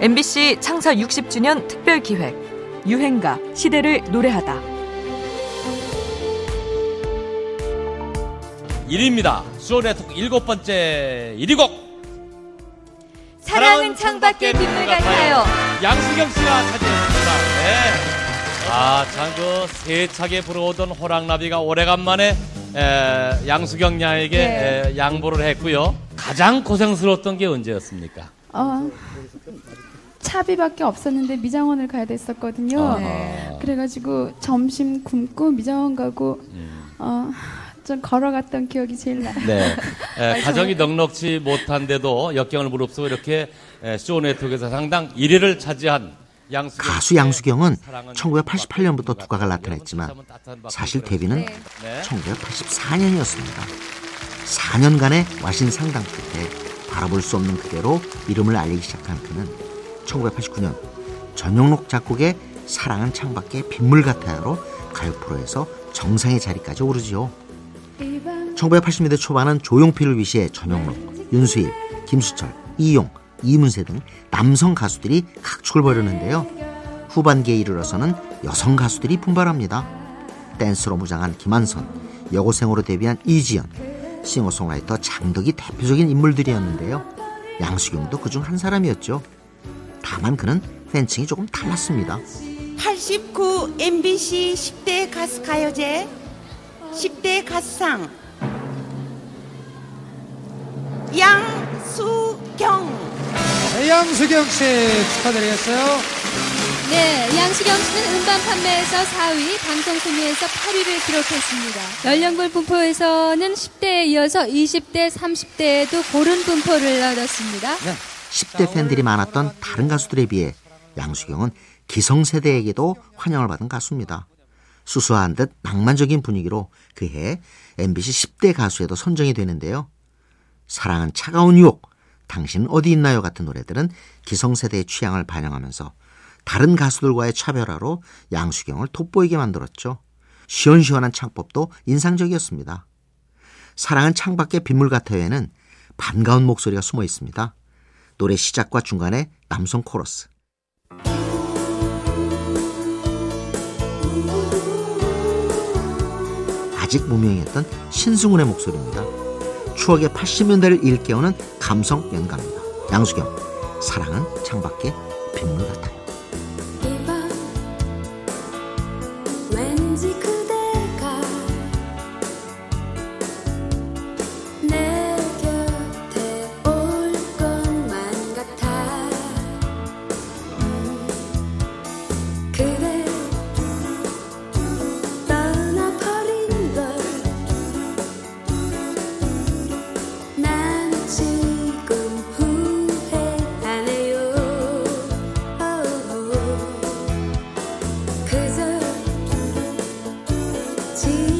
MBC 창사 60주년 특별 기획 유행가 시대를 노래하다. 1위입니다. 수원네트워크 일곱 번째 1위 곡. 사랑은 창밖에 빗물 같아요. 양수경 씨가 차지했습니다. 네. 아, 참 그 세차게 불어오던 호랑나비가 오래간만에 에, 양수경 양에게 네. 에, 양보를 했고요. 가장 고생스러웠던 게 언제였습니까? 어, 차비밖에 없었는데 미장원을 가야 됐었거든요. 네. 그래가지고 점심 굶고 미장원 가고 음. 어, 좀 걸어갔던 기억이 제일 나요. 네. 에, 가정이 넉넉지 못한데도 역경을 무릅쓰고 이렇게 에, 쇼 네트워크에서 상당 1위를 차지한 양수경 가수 양수경은 1988년부터 두각을 나타냈지만 사실 데뷔는 네. 1984년이었습니다. 4년간의 와신 상담 끝에 바라볼 수 없는 그대로 이름을 알리기 시작한 그는 1989년 전용록 작곡의 사랑은 창밖에 빗물 같아요로 가요 프로에서 정상의 자리까지 오르지요. 1980년대 초반은 조용필을 위시해 전용록, 윤수일, 김수철, 이용, 이문세 등 남성 가수들이 각축을 벌였는데요. 후반기에 이르러서는 여성 가수들이 분발합니다. 댄스로 무장한 김한선, 여고생으로 데뷔한 이지연, 싱어송라이터 장덕이 대표적인 인물들이었는데요. 양수경도 그중 한 사람이었죠. 다만 그는 팬층이 조금 달랐습니다. 89 MBC 10대 가수 가요제 10대 가수상 양수경 네, 양수경 씨 축하드리겠어요. 네, 양수경 씨는 음반 판매에서 4위, 방송 순위에서 8위를 기록했습니다. 연령별 분포에서는 10대에 이어서 20대, 30대에도 고른 분포를 얻었습니다. 10대 팬들이 많았던 다른 가수들에 비해 양수경은 기성세대에게도 환영을 받은 가수입니다. 수수한 듯 낭만적인 분위기로 그해 MBC 10대 가수에도 선정이 되는데요. 사랑은 차가운 유혹, 당신은 어디 있나요 같은 노래들은 기성세대의 취향을 반영하면서 다른 가수들과의 차별화로 양수경을 돋보이게 만들었죠. 시원시원한 창법도 인상적이었습니다. 사랑은 창밖에 빗물 같아요에는 반가운 목소리가 숨어 있습니다. 노래 시작과 중간에 남성 코러스. 아직 무명이었던 신승훈의 목소리입니다. 추억의 80년대를 일깨우는 감성 연가입니다. 양수경, 사랑은 창밖에 빗물 같아요. 지